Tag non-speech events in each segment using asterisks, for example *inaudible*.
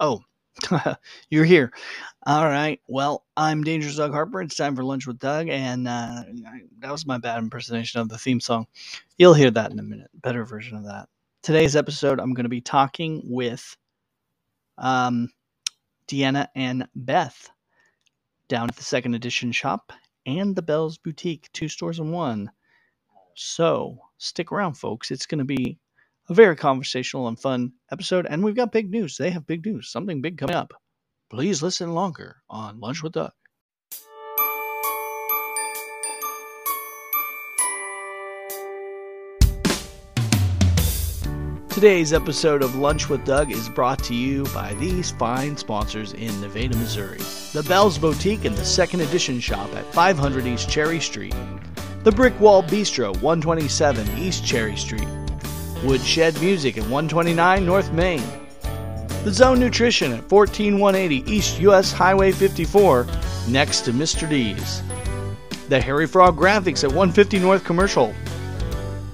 Oh, you're here. All right. Well, I'm Dangerous Doug Harper. It's time for lunch with Doug, and uh, that was my bad impersonation of the theme song. You'll hear that in a minute. Better version of that. Today's episode, I'm going to be talking with um, Deanna and Beth down at the second edition shop and the Belles Boutique, two stores in one. So stick around, folks. It's going to be a very conversational and fun episode, and we've got big news. They have big news, something big coming up. Please listen longer on Lunch with Doug. Today's episode of Lunch with Doug is brought to you by these fine sponsors in Nevada, Missouri. The Belles Boutique and the Second Edition Shoppe at 500 East Cherry Street. The Brick Wall Bistro, 127 East Cherry Street. Woodshed Music at 129 North Main. The Zone Nutrition at 14180 East US Highway 54, next to Mr. D's. The Harry Frog Graphics at 150 North Commercial.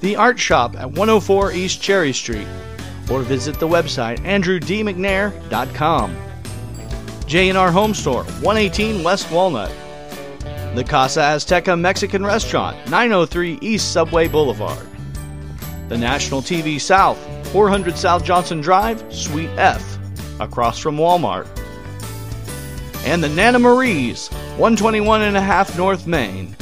The Art Shop at 104 East Cherry Street. Or visit the website andrewdmcnair.com. J&R Home Store, 118 West Walnut. The Casa Azteca Mexican Restaurant, 903 East Subway Boulevard. The National TV South, 400 South Johnson Drive, Suite F, across from Walmart. And the Nana Marie's, 121 and a half North Main.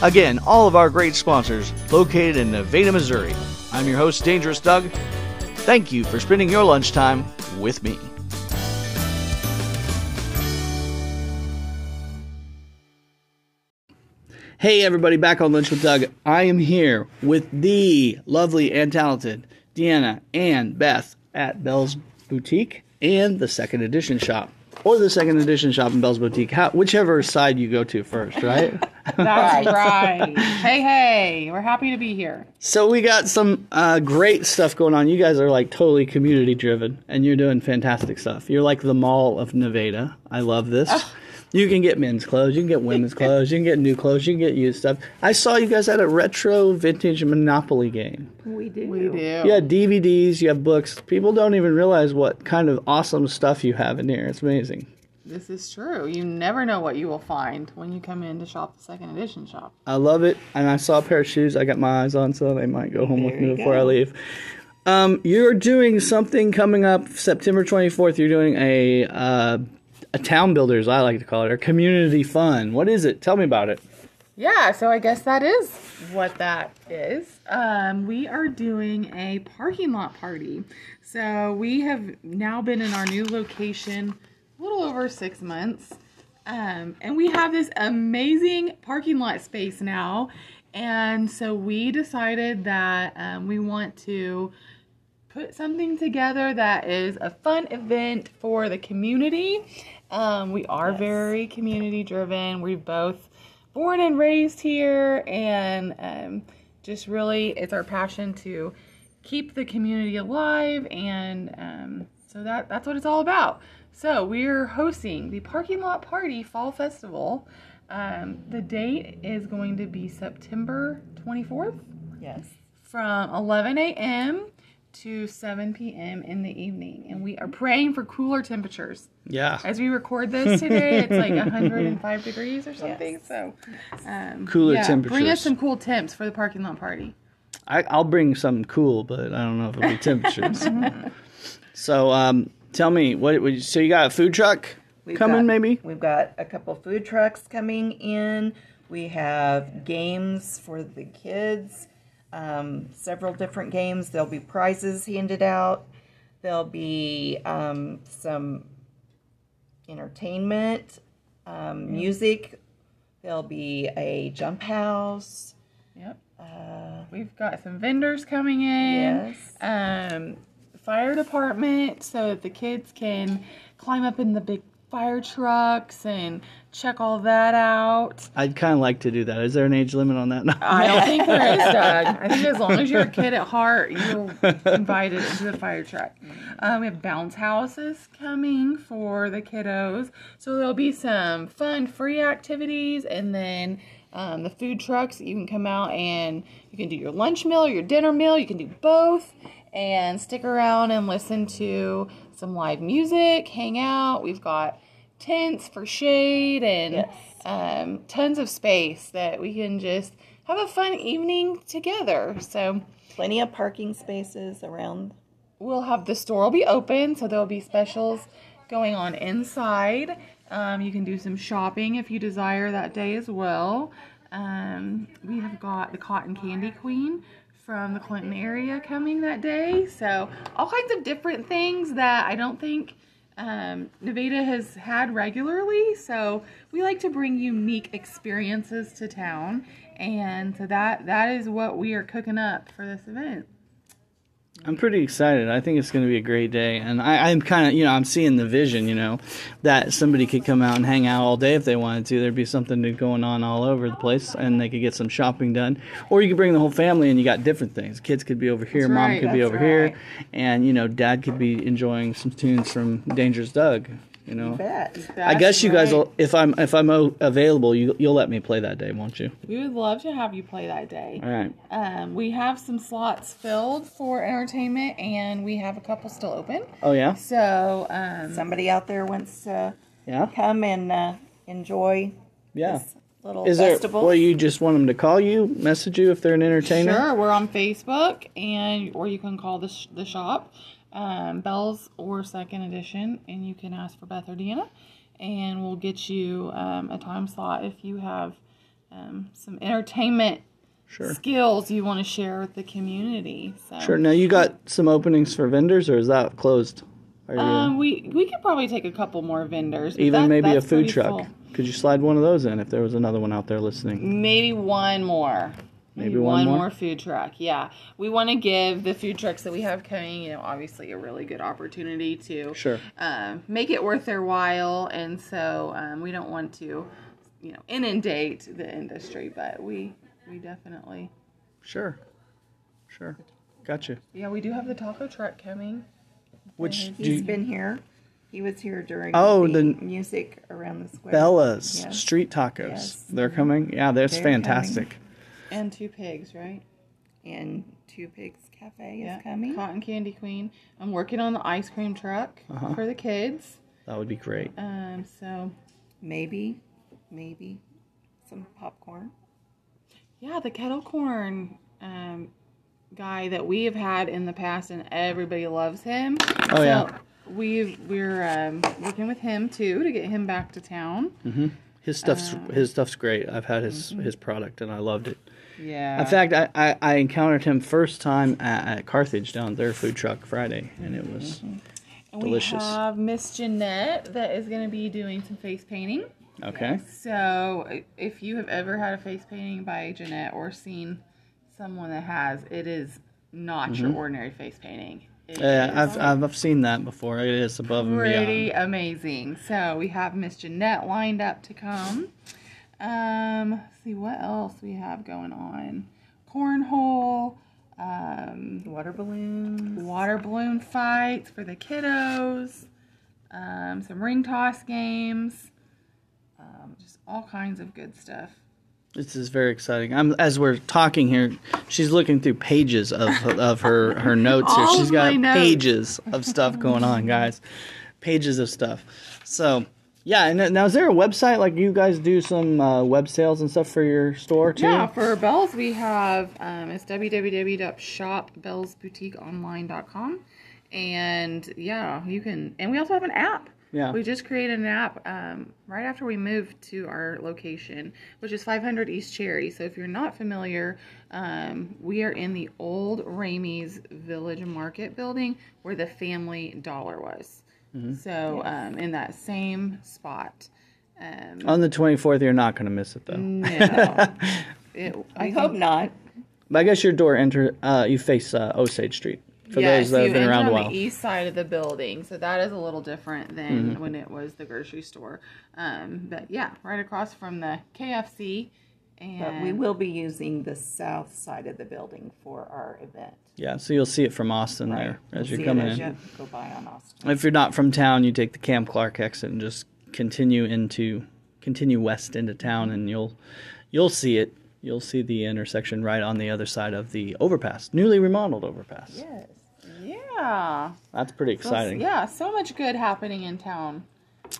Again, all of our great sponsors located in Nevada, Missouri. I'm your host, Dangerous Doug. Thank you for spending your lunchtime with me. Hey, everybody, back on Lunch with Doug. I am here with the lovely and talented Deanna and Beth at Belles Boutique and the Second Edition Shoppe. Or the Second Edition Shoppe in Belles Boutique, how, whichever side you go to first, right? *laughs* That's right. Hey, hey, we're happy to be here. so, we got some uh, great stuff going on. You guys are like totally community driven and you're doing fantastic stuff. You're like the mall of Nevada. I love this. You can get men's clothes, you can get women's *laughs* clothes, you can get new clothes, you can get used stuff. I saw you guys at a retro vintage Monopoly game. We do. We do. You have DVDs, you have books. People don't even realize what kind of awesome stuff you have in here. It's amazing. This is true. You never know what you will find when you come in to shop the second edition shop. I love it. And I saw a pair of shoes I got my eyes on, so they might go home with me you before I leave. Um, you're doing something coming up September 24th. You're doing a uh, a town builders, I like to call it, or community fun. What is it? Tell me about it. Yeah, so I guess that is what that is. Um, we are doing a parking lot party. So we have now been in our new location a little over six months. Um, and we have this amazing parking lot space now. And so we decided that um, we want to put something together that is a fun event for the community. Um, we are very community driven. We're both born and raised here, and um, just really it's our passion to keep the community alive, and um, so that that's what it's all about. So we're hosting the Parking Lot Party Fall Festival. Um, the date is going to be September 24th Yes. from 11 a.m. to 7 p.m. in the evening. And we are praying for cooler temperatures. Yeah. As we record this today, it's like 105 degrees or something. Yes. So, um, Cooler yeah, Bring us some cool temps for the parking lot party. I, I'll bring something cool, but I don't know if it'll be temperatures. *laughs* so, um, tell me what. what- So you got a food truck We've coming, got- maybe? We've got a couple food trucks coming in. We have games for the kids, um, several different games. There'll be prizes handed out. There'll be um, some entertainment, um, music. There'll be a jump house. Yep. We've got some vendors coming in. Yes. Um, fire department, so that the kids can climb up in the big fire trucks and check all that out. I'd kind of like to do that. Is there an age limit on that? No. I don't think there is, *laughs* Doug. I think as long as you're a kid at heart, you're invited into the fire truck. Um, we have bounce houses coming for the kiddos. So there'll be some fun, free activities and then Um, the food trucks, you can come out and you can do your lunch meal, or your dinner meal, you can do both and stick around and listen to some live music, hang out. We've got tents for shade and Yes. um, tons of space that we can just have a fun evening together. So Plenty of parking spaces around. we'll have the store will be open, so there'll be specials going on inside. Um, you can do some shopping if you desire that day as well. Um, we have got the Cotton Candy Queen from the Clinton area coming that day. So all kinds of different things that I don't think um, Nevada has had regularly. So we like to bring unique experiences to town, and so that that is what we are cooking up for this event. I'm pretty excited. I think it's going to be a great day, and I, I'm kind of, you know, I'm seeing the vision, you know, that somebody could come out and hang out all day if they wanted to. There'd be something going on all over the place, and they could get some shopping done. Or you could bring the whole family, and you got different things. Kids could be over here, That's mom right, could be over here, and you know, dad could be enjoying some tunes from Dangerous Doug. You know, Beth. I guess you guys will. If I'm if I'm available, you you'll let me play that day, won't you? We would love to have you play that day. All right. Um, we have some slots filled for entertainment, and we have a couple still open. Oh yeah. So, um, Somebody out there wants to Yeah. come and uh, enjoy Yeah. this little Is there? festival. Well, you just want them to call you, message you if they're an entertainer. sure, we're on Facebook, and or you can call the sh- the shop, um, Belles or Second Edition, and you can ask for Beth or Deanna, and we'll get you um, a time slot if you have um, some entertainment Sure. skills you want to share with the community. So. Sure. Now you got some openings for vendors, or is that closed? You, Um, we we could probably take a couple more vendors. even that- maybe a food truck? Could you slide one of those in if there was another one out there listening? Maybe one more. Maybe one more? food truck. Yeah, we want to give the food trucks that we have coming, you know, obviously a really good opportunity to Sure. um, make it worth their while, and so um, we don't want to, you know, inundate the industry, but we we definitely Sure. Sure. Gotcha. yeah we do have the taco truck coming. Which He's you, been here. He was here during Oh, the, the- music around the square. Bella's Yes. Street Tacos? Yes. They're coming. Yeah, that's They're fantastic. And two pigs, right? And Two Pigs Cafe Yeah. is coming. Cotton Candy Queen. I'm working on the ice cream truck Uh-huh. for the kids. That would be great. Um, so Maybe, maybe some popcorn. yeah, the kettle corn um, guy that we have had in the past, and everybody loves him. Oh, so yeah. We've we're um, working with him too to get him back to town. Mhm. His stuff's Uh, his stuff's great. I've had his mm-hmm. his product and I loved it. Yeah. In fact, I, I, I encountered him first time at, at Carthage down their food truck Friday, and it was and delicious. We have Miss Jeanette that is going to be doing some face painting. okay. So if you have ever had a face painting by Jeanette or seen someone that has, it is not your ordinary face painting. It Mm-hmm. Yeah, I've, I've I've seen that before. It is above and pretty beyond. amazing. So we have Miss Jeanette lined up to come. Um, let's see what else we have going on. Cornhole, um, Water balloons. water balloon fights for the kiddos, um, some ring toss games, um, just all kinds of good stuff. This is very exciting. I'm as we're talking here. She's looking through pages of of her her notes here. She's got pages of stuff going on, guys. Pages of stuff. So yeah, and now is there a website like you guys do some uh, web sales and stuff for your store too? Yeah, for bells we have um, it's www.shopbellsboutiqueonline.com, and yeah, you can. And we also have an app. Yeah. We just created an app um, right after we moved to our location, which is 500 East Cherry. So if you're not familiar, um, we are in the old Ramey's Village Market building where the Family Dollar was. Mm-hmm. So um, in that same spot. Um, On the 24th, you're not going to miss it though. no. *laughs* It, I we hope not. But I guess your door enter. Uh, you face uh, Osage Street for Yes, those that you have been enter around a while. the east side of the building, so that is a little different than Mm-hmm. when it was the grocery store. Um, but yeah, right across from the KFC, and But we will be using the south side of the building for our event. Yeah, so you'll see it from Austin there as You'll you're coming as in. you go by on Austin. If you're not from town, you take the Camp Clark exit and just continue into continue west into town, and you'll you'll see it. You'll see the intersection right on the other side of the overpass, newly remodeled overpass. Yes. Yeah. That's pretty So- exciting. yeah, so much good happening in town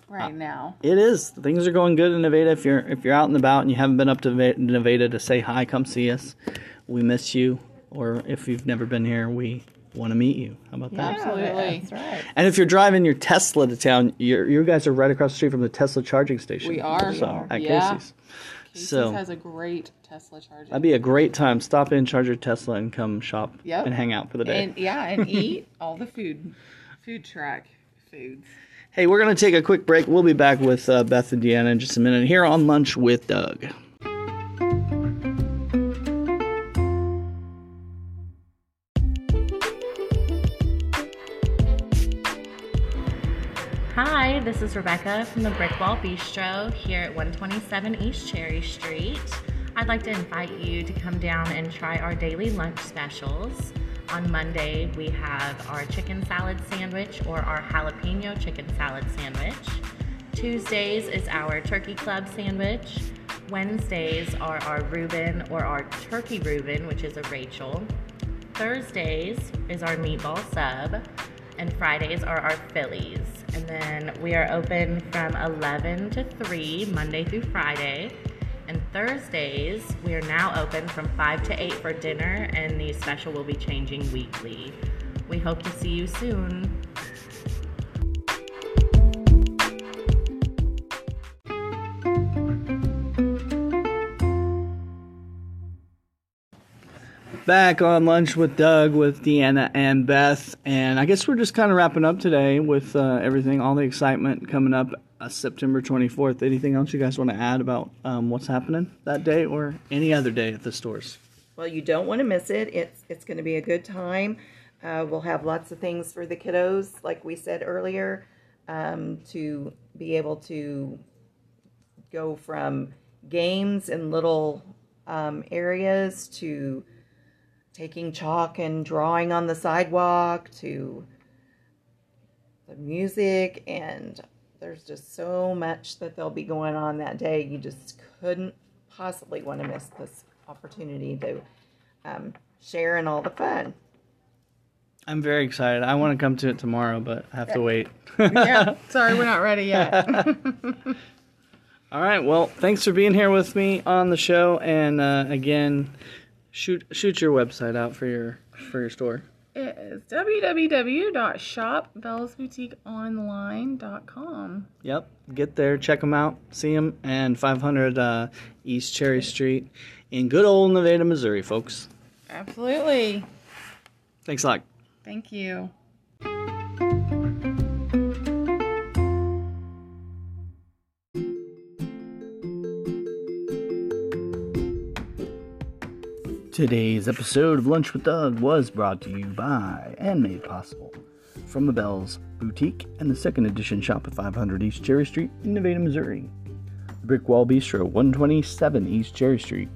right uh, now. It is. Things are going good in Nevada. If you're if you're out and about and you haven't been up to Nevada to say hi, come see us. We miss you. Or if you've never been here, we want to meet you. How about that? Absolutely. That's right. And if you're driving your Tesla to town, you're, you guys are right across the street from the Tesla charging station. We are. So, We are. at Yeah. Casey's. Casey's So has a great Tesla charger. that'd be a great time. Stop in, charge your Tesla, and come shop Yep. and hang out for the day. and yeah, and *laughs* eat all the food, food truck foods. Hey, we're going to take a quick break. We'll be back with uh, Beth and Deanna in just a minute here on Lunch with Doug. Hi, this is Rebecca from the Brick Wall Bistro here at 127 East Cherry Street. I'd like to invite you to come down and try our daily lunch specials. On Monday, we have our chicken salad sandwich or our jalapeno chicken salad sandwich. Tuesdays is our turkey club sandwich. Wednesdays are our Reuben or our turkey Reuben, which is a Rachel. Thursdays is our meatball sub, and Fridays are our Phillies. And then we are open from 11 to 3, Monday through Friday. Thursdays, we are now open from 5 to 8 for dinner, and the special will be changing weekly. We hope to see you soon. Back on lunch with Doug, with Deanna and Beth, and I guess we're just kind of wrapping up today with uh, everything, all the excitement coming up uh, September 24th. Anything else you guys want to add about um, what's happening that day or any other day at the stores? Well, you don't want to miss it. It's it's going to be a good time. Uh, we'll have lots of things for the kiddos, like we said earlier, um, to be able to go from games in little um, areas to taking chalk and drawing on the sidewalk to the music and there's just so much that they'll be going on that day you just couldn't possibly want to miss this opportunity to um, share in all the fun I'm very excited. I want to come to it tomorrow, but I have to wait. Yeah, *laughs* sorry, we're not ready yet. *laughs* All right. Well, thanks for being here with me on the show, and uh, again, shoot shoot your website out for your for your store. it is www.shopbellsboutiqueonline.com. Yep. Get there, check them out, see them, and 500 uh, East Cherry Street in good old Nevada, Missouri, folks. Absolutely. Thanks a lot. Thank you. Today's episode of Lunch with Doug was brought to you by and made possible from the Belles Boutique and the second edition shop at 500 East Cherry Street in Nevada, Missouri. The Brick Wall Bistro, 127 East Cherry Street.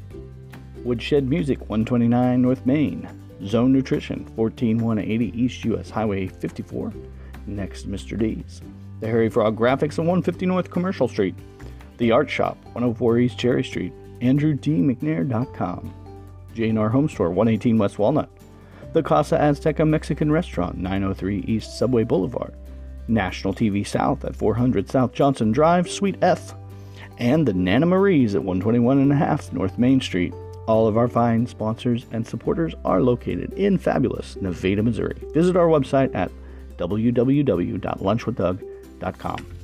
Woodshed Music, 129 North Main. Zone Nutrition, 14180 East US Highway 54, next Mr. D's. The Harry Frog Graphics on 150 North Commercial Street. The Art Shop, 104 East Cherry Street. AndrewDMcNair.com. J&R Home Store, 118 West Walnut. The Casa Azteca Mexican Restaurant, 903 East Subway Boulevard. National TV South at 400 South Johnson Drive, Suite F. And the Nana Marie's at 121 and a half North Main Street. All of our fine sponsors and supporters are located in fabulous Nevada, Missouri. Visit our website at www.lunchwithdoug.com.